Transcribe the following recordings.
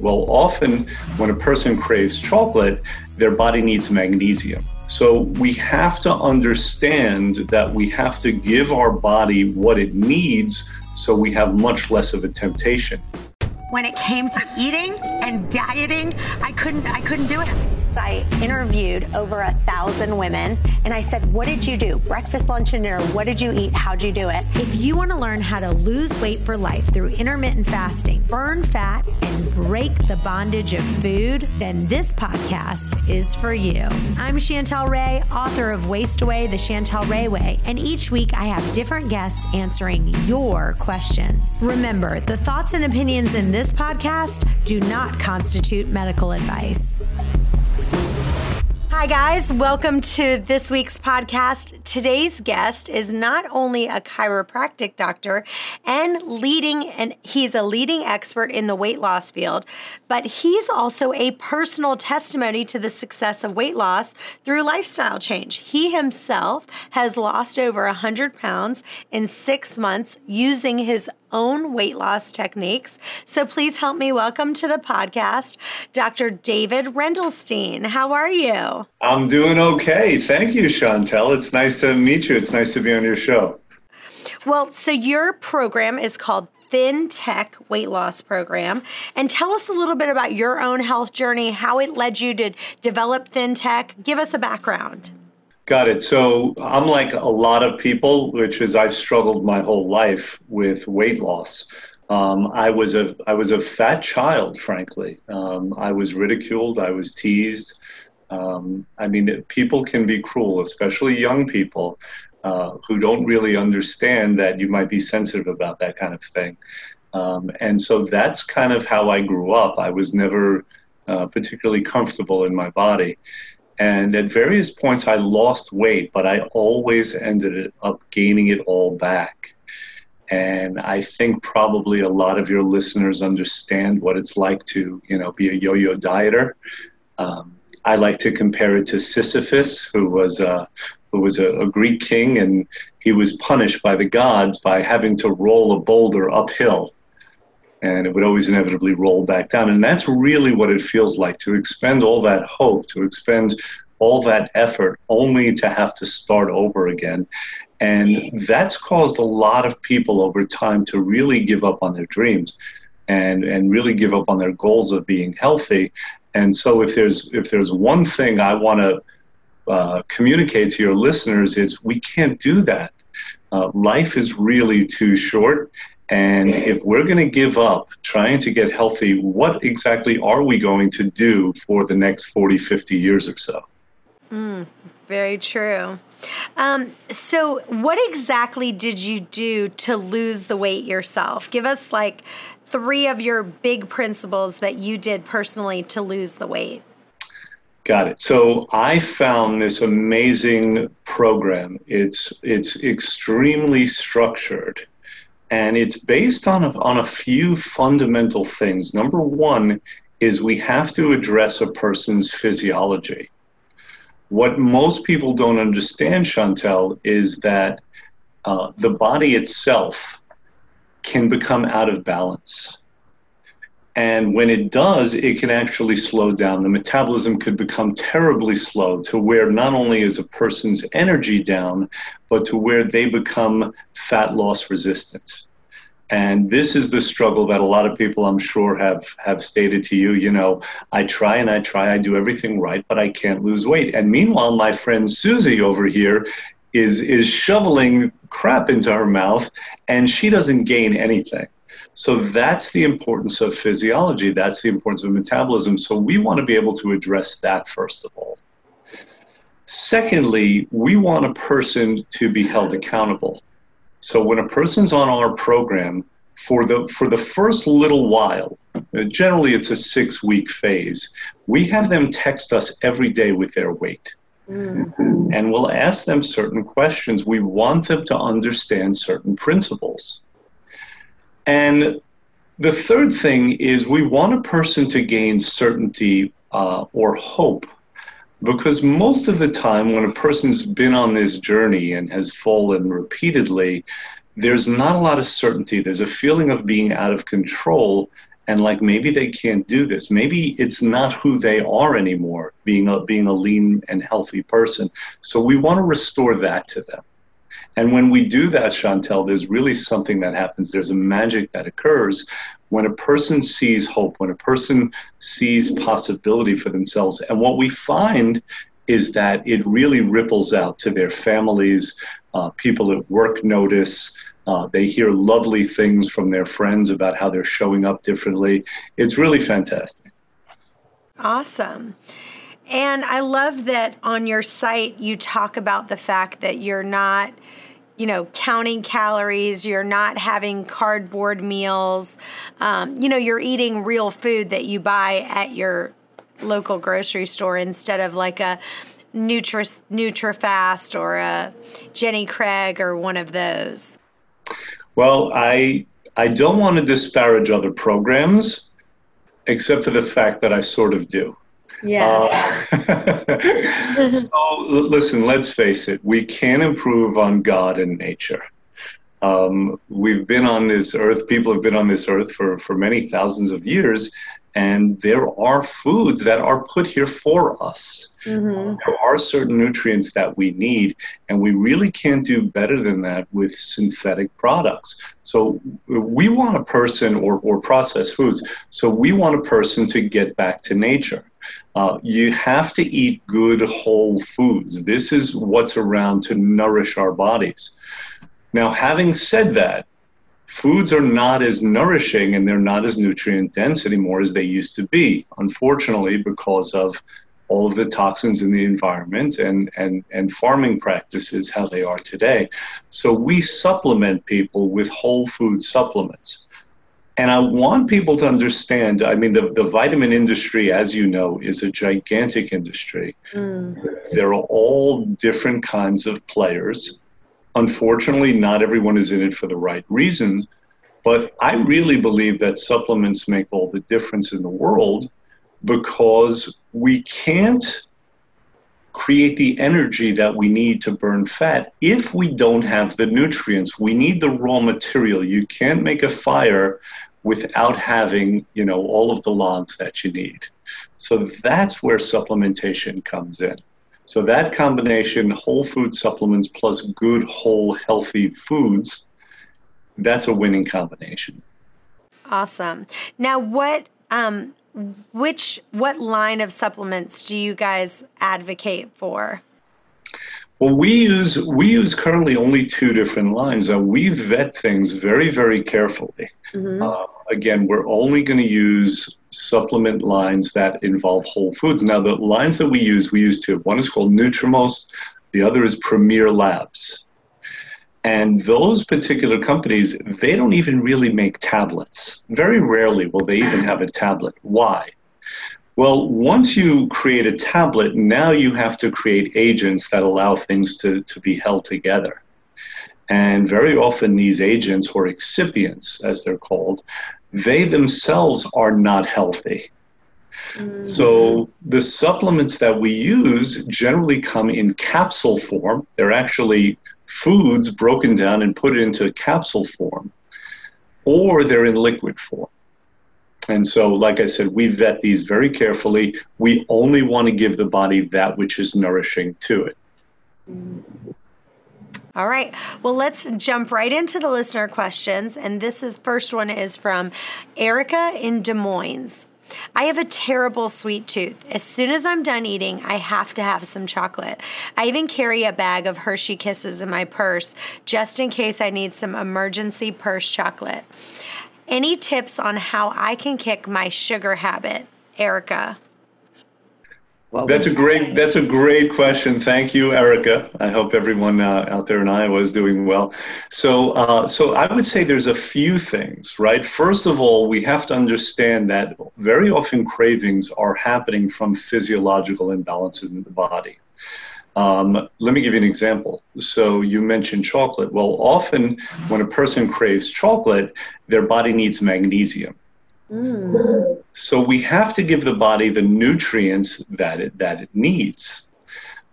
Well, often when a person craves chocolate, their body needs magnesium. So we have to understand that we have to give our body what it needs so we have much less of a temptation. When it came to eating and dieting, I couldn't I couldn't do it. I interviewed over a thousand women and I said, What did you do? Breakfast, lunch, and dinner. What did you eat? How'd you do it? If you want to learn how to lose weight for life through intermittent fasting, burn fat, and break the bondage of food, then this podcast is for you. I'm Chantel Ray, author of Waste Away the Chantel Ray Way, and each week I have different guests answering your questions. Remember, the thoughts and opinions in this podcast do not constitute medical advice. Hi, guys. Welcome to this week's podcast. Today's guest is not only a chiropractic doctor and leading, and he's a leading expert in the weight loss field, but he's also a personal testimony to the success of weight loss through lifestyle change. He himself has lost over 100 pounds in six months using his own weight loss techniques. So please help me welcome to the podcast Dr. David Rendelstein. How are you? I'm doing okay. Thank you, Chantel. It's nice to meet you. It's nice to be on your show. Well, so your program is called Thin Tech Weight Loss Program. And tell us a little bit about your own health journey, how it led you to develop Thin Tech. Give us a background. Got it. So I'm like a lot of people, which is I've struggled my whole life with weight loss. Um, I was a I was a fat child, frankly. Um, I was ridiculed. I was teased. Um, I mean, people can be cruel, especially young people uh, who don't really understand that you might be sensitive about that kind of thing. Um, and so that's kind of how I grew up. I was never uh, particularly comfortable in my body. And at various points, I lost weight, but I always ended up gaining it all back. And I think probably a lot of your listeners understand what it's like to, you know, be a yo-yo dieter. Um, I like to compare it to Sisyphus, who was a, who was a, a Greek king, and he was punished by the gods by having to roll a boulder uphill and it would always inevitably roll back down. And that's really what it feels like to expend all that hope, to expend all that effort, only to have to start over again. And that's caused a lot of people over time to really give up on their dreams and, and really give up on their goals of being healthy. And so if there's if there's one thing I want to uh, communicate to your listeners is we can't do that. Uh, life is really too short and if we're going to give up trying to get healthy, what exactly are we going to do for the next 40, 50 years or so? Mm, very true. Um, so, what exactly did you do to lose the weight yourself? Give us like three of your big principles that you did personally to lose the weight. Got it. So I found this amazing program. It's it's extremely structured and it's based on a, on a few fundamental things. Number one is we have to address a person's physiology. What most people don't understand, Chantel, is that uh, the body itself can become out of balance. And when it does, it can actually slow down. The metabolism could become terribly slow to where not only is a person's energy down, but to where they become fat loss resistant. And this is the struggle that a lot of people, I'm sure, have have stated to you. You know, I try and I try, I do everything right, but I can't lose weight. And meanwhile, my friend Susie over here is is shoveling crap into her mouth, and she doesn't gain anything. So that's the importance of physiology. That's the importance of metabolism. So we want to be able to address that first of all. Secondly, we want a person to be held accountable. So when a person's on our program, for the for the first little while, generally it's a six week phase, we have them text us every day with their weight. Mm-hmm. And we'll ask them certain questions. We want them to understand certain principles. And the third thing is we want a person to gain certainty uh, or hope. Because most of the time, when a person's been on this journey and has fallen repeatedly, there's not a lot of certainty. There's a feeling of being out of control. and like maybe they can't do this. Maybe it's not who they are anymore, being a being a lean and healthy person. So we want to restore that to them. And when we do that, Chantel, there's really something that happens. There's a magic that occurs when a person sees hope, when a person sees possibility for themselves. And what we find is that it really ripples out to their families. Uh, people at work notice. Uh, they hear lovely things from their friends about how they're showing up differently. It's really fantastic. Awesome. And I love that on your site you talk about the fact that you're not you know, counting calories, you're not having cardboard meals, um, you know, you're eating real food that you buy at your local grocery store instead of like a Nutri NutriFast or a Jenny Craig or one of those. Well, I I don't want to disparage other programs, except for the fact that I sort of do. Yeah. Uh, so listen, let's face it. We can improve on God and nature. Um, we've been on this earth. People have been on this earth for for many thousands of years, and there are foods that are put here for us. Mm-hmm. There are certain nutrients that we need, and we really can't do better than that with synthetic products. So we want a person or, or processed foods. So we want a person to get back to nature. Uh, you have to eat good whole foods. This is what's around to nourish our bodies. Now, having said that, foods are not as nourishing and they're not as nutrient dense anymore as they used to be, unfortunately, because of all of the toxins in the environment and, and, and farming practices how they are today. So we supplement people with whole food supplements. And I want people to understand I mean, the, the vitamin industry, as you know, is a gigantic industry. Mm. There are all different kinds of players. Unfortunately, not everyone is in it for the right reasons. But I really believe that supplements make all the difference in the world because we can't create the energy that we need to burn fat if we don't have the nutrients we need the raw material you can't make a fire without having you know all of the logs that you need. So that's where supplementation comes in. So that combination whole food supplements plus good whole healthy foods that's a winning combination. Awesome. Now what um, which what line of supplements do you guys advocate for well, we use we use currently only two different lines. Uh, we vet things very very carefully. Mm-hmm. Uh, again, we're only going to use supplement lines that involve whole foods. Now, the lines that we use, we use two. One is called Nutrimost, the other is Premier Labs. And those particular companies, they don't even really make tablets. Very rarely will they even have a tablet. Why? Well, once you create a tablet, now you have to create agents that allow things to, to be held together. And very often, these agents, or excipients as they're called, they themselves are not healthy. Mm-hmm. So, the supplements that we use generally come in capsule form. They're actually foods broken down and put into a capsule form, or they're in liquid form. And so, like I said, we vet these very carefully. We only want to give the body that which is nourishing to it. All right. Well, let's jump right into the listener questions. And this is first one is from Erica in Des Moines. I have a terrible sweet tooth. As soon as I'm done eating, I have to have some chocolate. I even carry a bag of Hershey Kisses in my purse just in case I need some emergency purse chocolate. Any tips on how I can kick my sugar habit, Erica? Well, that's a great. That's a great question. Thank you, Erica. I hope everyone uh, out there in Iowa is doing well. So, uh, so I would say there's a few things, right? First of all, we have to understand that very often cravings are happening from physiological imbalances in the body. Um, let me give you an example. So you mentioned chocolate. Well, often when a person craves chocolate, their body needs magnesium. Mm. So we have to give the body the nutrients that it, that it needs.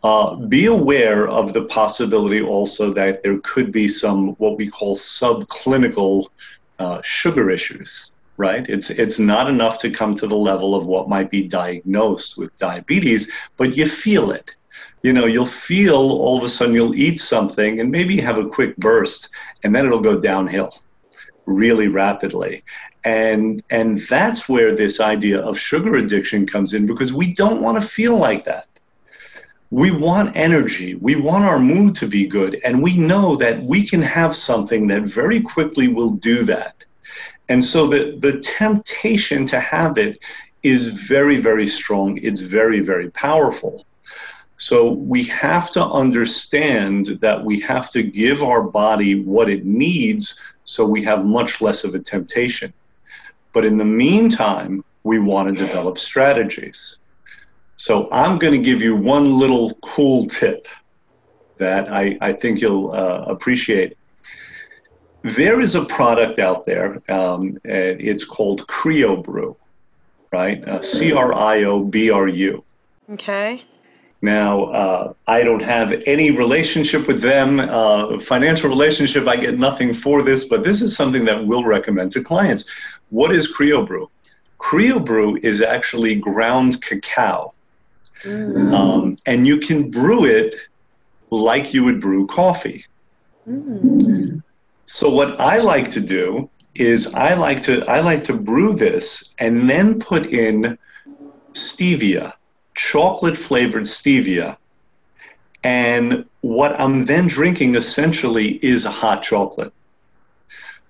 Uh, be aware of the possibility also that there could be some what we call subclinical uh, sugar issues. right? It's it's not enough to come to the level of what might be diagnosed with diabetes, but you feel it. You know, you'll feel all of a sudden you'll eat something and maybe have a quick burst, and then it'll go downhill really rapidly. And and that's where this idea of sugar addiction comes in because we don't want to feel like that. We want energy. We want our mood to be good. And we know that we can have something that very quickly will do that. And so the, the temptation to have it is very, very strong. It's very, very powerful. So we have to understand that we have to give our body what it needs so we have much less of a temptation. But in the meantime, we want to develop strategies. So I'm going to give you one little cool tip that I, I think you'll uh, appreciate. There is a product out there. Um, it's called Crio Bru, right? Uh, C R I O B R U. Okay. Now, uh, I don't have any relationship with them, uh, financial relationship. I get nothing for this, but this is something that we'll recommend to clients. What is Crio Bru? Crio Bru is actually ground cacao. Mm. Um, and you can brew it like you would brew coffee. Mm. So what I like to do is I like to I like to brew this and then put in stevia, chocolate flavored stevia. And what I'm then drinking essentially is a hot chocolate.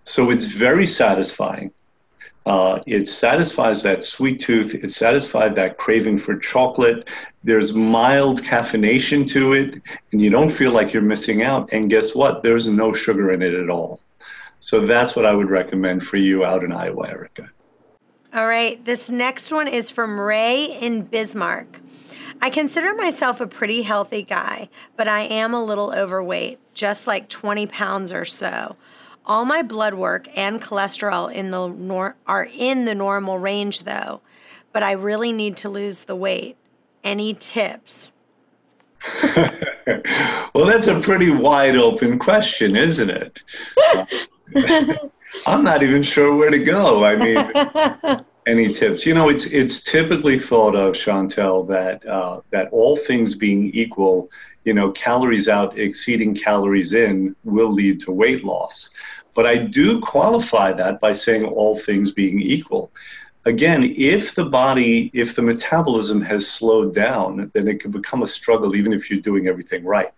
So it's very satisfying. Uh, it satisfies that sweet tooth. It satisfies that craving for chocolate. There's mild caffeination to it, and you don't feel like you're missing out. And guess what? There's no sugar in it at all. So that's what I would recommend for you out in Iowa, Erica. All right. This next one is from Ray in Bismarck. I consider myself a pretty healthy guy, but I am a little overweight, just like 20 pounds or so. All my blood work and cholesterol in the nor- are in the normal range though, but I really need to lose the weight. Any tips? well, that's a pretty wide open question, isn't it? Uh, I'm not even sure where to go. I mean, any tips? You know, it's it's typically thought of, Chantel, that uh, that all things being equal, you know, calories out exceeding calories in will lead to weight loss. But I do qualify that by saying all things being equal. Again, if the body, if the metabolism has slowed down, then it can become a struggle even if you're doing everything right.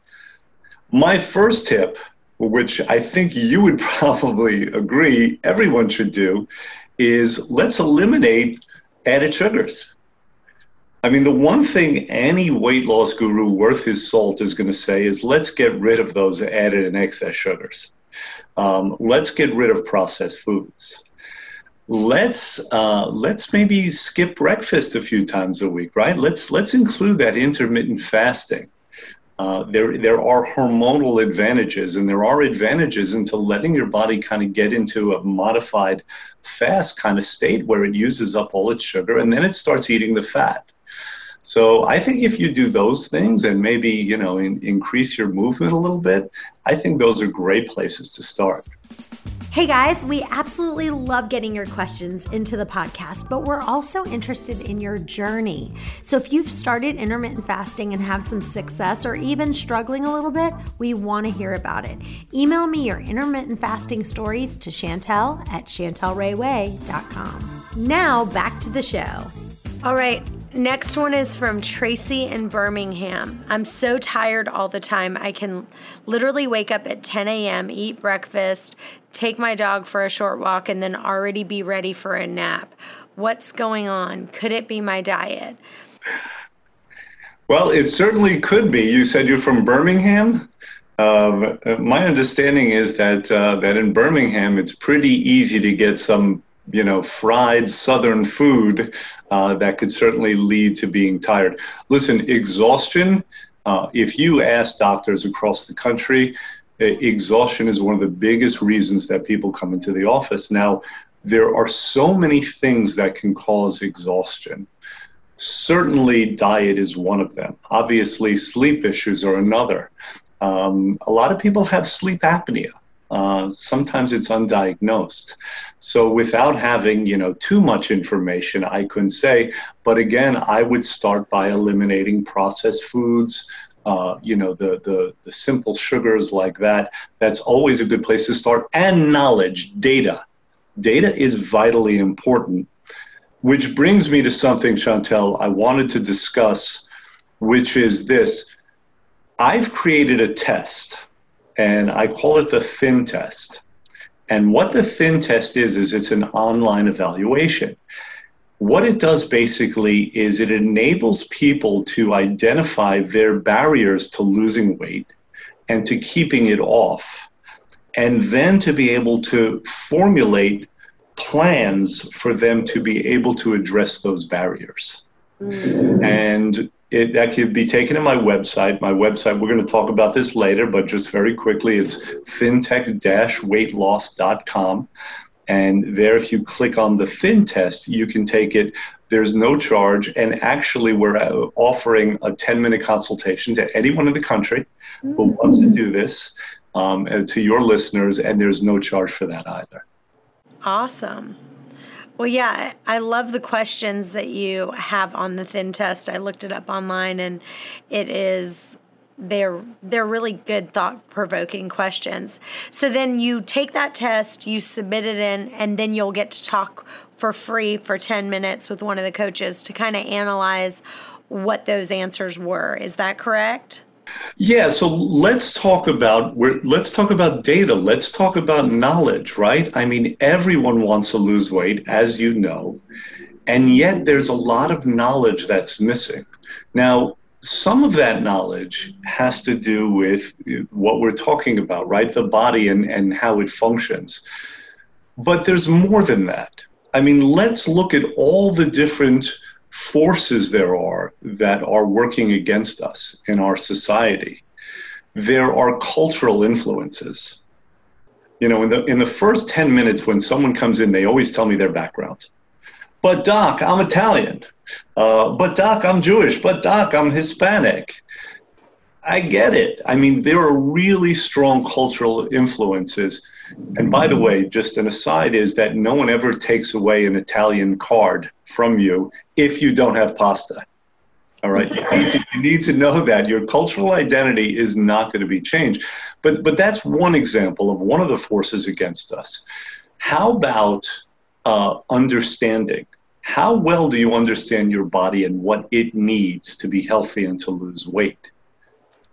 My first tip, which I think you would probably agree everyone should do, is let's eliminate added sugars. I mean, the one thing any weight loss guru worth his salt is going to say is let's get rid of those added and excess sugars. Um, let's get rid of processed foods. Let's uh, let's maybe skip breakfast a few times a week, right? Let's let's include that intermittent fasting. Uh, there, there are hormonal advantages, and there are advantages into letting your body kind of get into a modified fast kind of state where it uses up all its sugar and then it starts eating the fat. So I think if you do those things and maybe you know in, increase your movement a little bit, I think those are great places to start. Hey guys, we absolutely love getting your questions into the podcast, but we're also interested in your journey. So if you've started intermittent fasting and have some success or even struggling a little bit, we want to hear about it. Email me your intermittent fasting stories to Chantel at chantelrayway.com. Now back to the show. All right, Next one is from Tracy in Birmingham. I'm so tired all the time. I can literally wake up at 10 a.m., eat breakfast, take my dog for a short walk, and then already be ready for a nap. What's going on? Could it be my diet? Well, it certainly could be. You said you're from Birmingham. Uh, my understanding is that uh, that in Birmingham, it's pretty easy to get some you know, fried Southern food uh, that could certainly lead to being tired. Listen, exhaustion, uh, if you ask doctors across the country, exhaustion is one of the biggest reasons that people come into the office. Now, there are so many things that can cause exhaustion. Certainly, diet is one of them. Obviously, sleep issues are another. Um, a lot of people have sleep apnea Uh, sometimes it's undiagnosed. So without having, you know, too much information, I couldn't say. But again, I would start by eliminating processed foods, uh, you know, the, the, the simple sugars like that. That's always a good place to start. And knowledge, data. Data is vitally important, which brings me to something, Chantel, I wanted to discuss, which is this. I've created a test, and I call it the thin test. And what the thin test is, is it's an online evaluation. What it does basically is it enables people to identify their barriers to losing weight and to keeping it off, and then to be able to formulate plans for them to be able to address those barriers. Mm. And it, that could be taken to my website. My website, we're going to talk about this later, but just very quickly, it's thintech-weightloss.com. And there, if you click on the Thin test, you can take it. There's no charge. And actually, we're uh, offering a 10 minute consultation to anyone in the country who wants to do this um, and to your listeners. And there's no charge for that either. Awesome. Well, yeah, I love the questions that you have on the thin test. I looked it up online and it is they're they're really good thought provoking questions. So then you take that test, you submit it in, and then you'll get to talk for free for 10 minutes with one of the coaches to kind of analyze what those answers were. Is that correct? Yeah, so let's talk about let's talk about data. Let's talk about knowledge, right? I mean, everyone wants to lose weight, as you know, and yet there's a lot of knowledge that's missing. Now, some of that knowledge has to do with what we're talking about, right? The body and, and how it functions. But there's more than that. I mean, let's look at all the different forces there are that are working against us in our society. There are cultural influences. You know, in the, in the first 10 minutes when someone comes in, they always tell me their background. But, Doc, I'm Italian. Uh, but Doc, I'm Jewish. But Doc, I'm Hispanic. I get it. I mean, there are really strong cultural influences. And by the way, just an aside is that no one ever takes away an Italian card from you if you don't have pasta. All right, you need, to, you need to know that your cultural identity is not going to be changed. But but that's one example of one of the forces against us. How about uh, understanding? how well do you understand your body and what it needs to be healthy and to lose weight?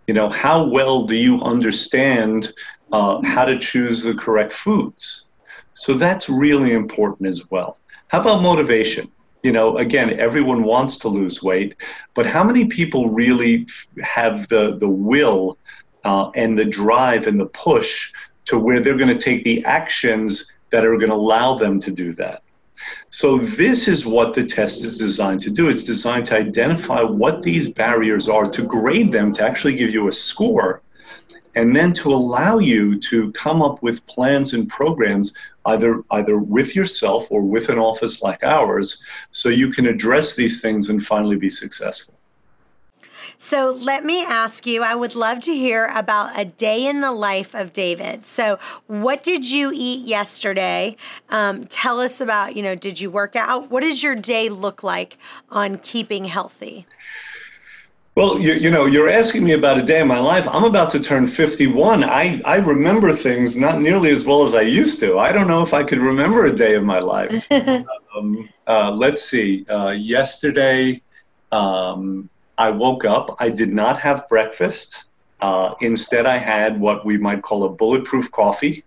You know, how well do you understand uh, how to choose the correct foods? So that's really important as well. How about motivation? You know, again, everyone wants to lose weight, but how many people really have the, the will uh, and the drive and the push to where they're going to take the actions that are going to allow them to do that? So, this is what the test is designed to do. It's designed to identify what these barriers are, to grade them, to actually give you a score, and then to allow you to come up with plans and programs either either with yourself or with an office like ours so you can address these things and finally be successful. So let me ask you, I would love to hear about a day in the life of David. So, what did you eat yesterday? Um, tell us about, you know, did you work out? What does your day look like on keeping healthy? Well, you, you know, you're asking me about a day in my life. I'm about to turn 51. I, I remember things not nearly as well as I used to. I don't know if I could remember a day of my life. um, uh, let's see. Uh, yesterday, um, I woke up. I did not have breakfast. Uh, instead, I had what we might call a bulletproof coffee.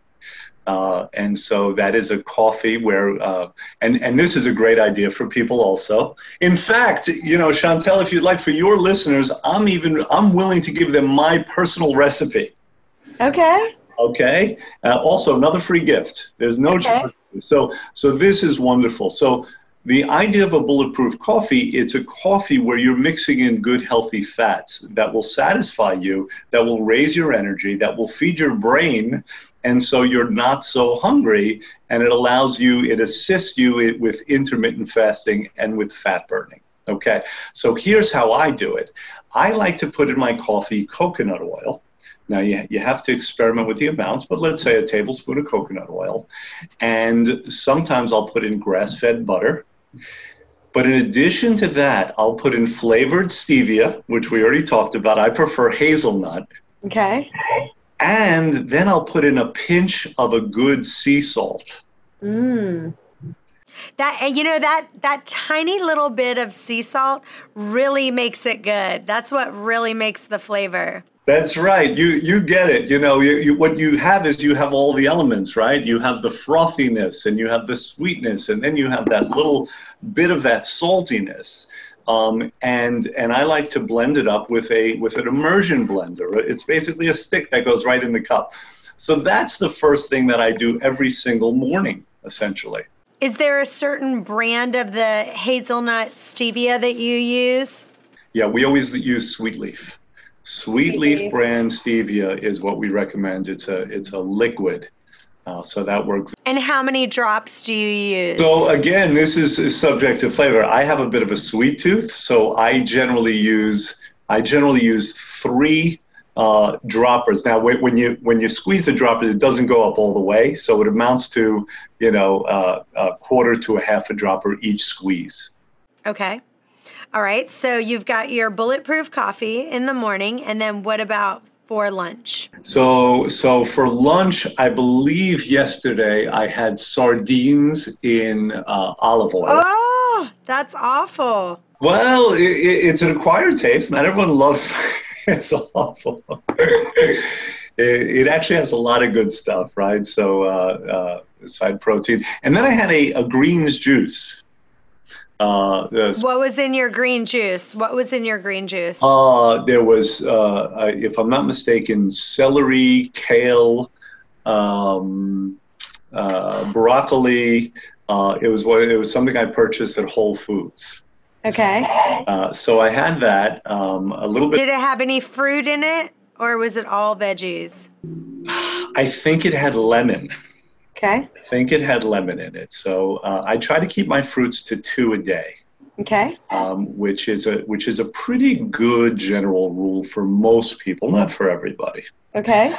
Uh, and so that is a coffee where, uh, and, and this is a great idea for people also. In fact, you know, Chantel, if you'd like for your listeners, I'm even, I'm willing to give them my personal recipe. Okay. Okay. Uh, also, another free gift. There's no okay. charge. So, so this is wonderful. So the idea of a bulletproof coffee it's a coffee where you're mixing in good healthy fats that will satisfy you that will raise your energy that will feed your brain and so you're not so hungry and it allows you it assists you with intermittent fasting and with fat burning okay so here's how i do it i like to put in my coffee coconut oil Now, you, you have to experiment with the amounts, but let's say a tablespoon of coconut oil. And sometimes I'll put in grass fed butter. But in addition to that, I'll put in flavored stevia, which we already talked about. I prefer hazelnut. Okay. And then I'll put in a pinch of a good sea salt. Mmm. That and you know that that tiny little bit of sea salt really makes it good. That's what really makes the flavor. That's right. You you get it. You know, you, you, what you have is you have all the elements, right? You have the frothiness, and you have the sweetness, and then you have that little bit of that saltiness. Um, and and I like to blend it up with a with an immersion blender. It's basically a stick that goes right in the cup. So that's the first thing that I do every single morning, essentially. Is there a certain brand of the hazelnut stevia that you use? Yeah, we always use Sweet Leaf. Sweet, Leaf brand stevia is what we recommend. It's a it's a liquid. Uh, so that works. And how many drops do you use? So again, this is, is subject to flavor. I have a bit of a sweet tooth, so I generally use I generally use three uh, droppers. Now, when you when you squeeze the droppers, it doesn't go up all the way, so it amounts to you know uh, a quarter to a half a dropper each squeeze. Okay. All right. So you've got your bulletproof coffee in the morning, and then what about for lunch? So so for lunch, I believe yesterday I had sardines in uh, olive oil. Oh, that's awful. Well, it, it's an acquired taste. Not everyone loves it's awful. it, it, actually has a lot of good stuff, right? So, uh, uh, side protein. And then I had a, a greens juice. Uh, what was in your green juice? What was in your green juice? Uh, there was, uh, if I'm not mistaken, celery, kale, um, uh, broccoli. Uh, it was what it was something I purchased at Whole Foods. Okay. Uh, so I had that um, a little bit. Did it have any fruit in it, or was it all veggies? I think it had lemon. Okay. I think it had lemon in it. So uh, I try to keep my fruits to two a day. Okay. Um, which is a which is a pretty good general rule for most people, not for everybody. Okay.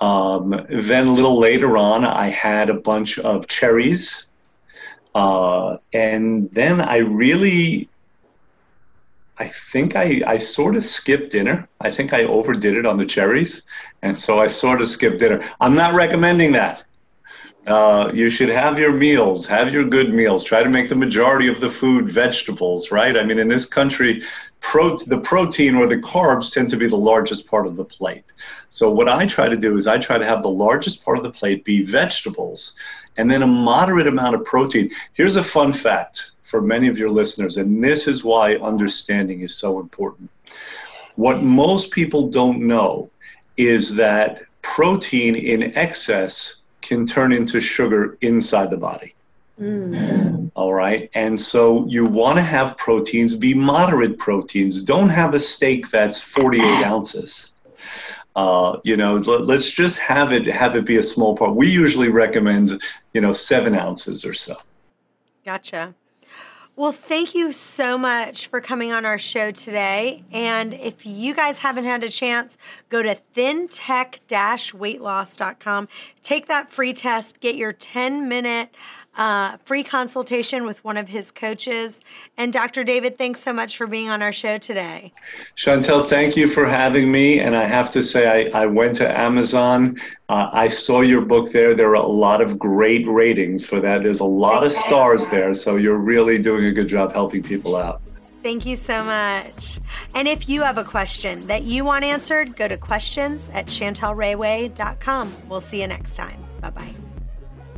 Um, then a little later on, I had a bunch of cherries, uh, and then I really I think I, I sort of skipped dinner. I think I overdid it on the cherries. And so I sort of skipped dinner. I'm not recommending that. Uh, you should have your meals, have your good meals. Try to make the majority of the food vegetables, right? I mean, in this country, pro- the protein or the carbs tend to be the largest part of the plate. So, what I try to do is I try to have the largest part of the plate be vegetables and then a moderate amount of protein. Here's a fun fact for many of your listeners, and this is why understanding is so important. What most people don't know is that protein in excess can turn into sugar inside the body. Mm. All right. And so you want to have proteins be moderate proteins. Don't have a steak that's 48 ounces. Uh, you know, let, us just have it have it be a small part. We usually recommend, you know, seven ounces or so. Gotcha. Well, thank you so much for coming on our show today. And if you guys haven't had a chance, go to thintech-weightloss.com. Take that free test, get your 10 minute uh, free consultation with one of his coaches. And Dr. David, thanks so much for being on our show today. Chantel, thank you for having me. And I have to say, I, I went to Amazon. Uh, I saw your book there. There are a lot of great ratings for that. There's a lot of stars there. So you're really doing a good job helping people out. Thank you so much. And if you have a question that you want answered, go to questions at chantelrayway.com. We'll see you next time. Bye bye.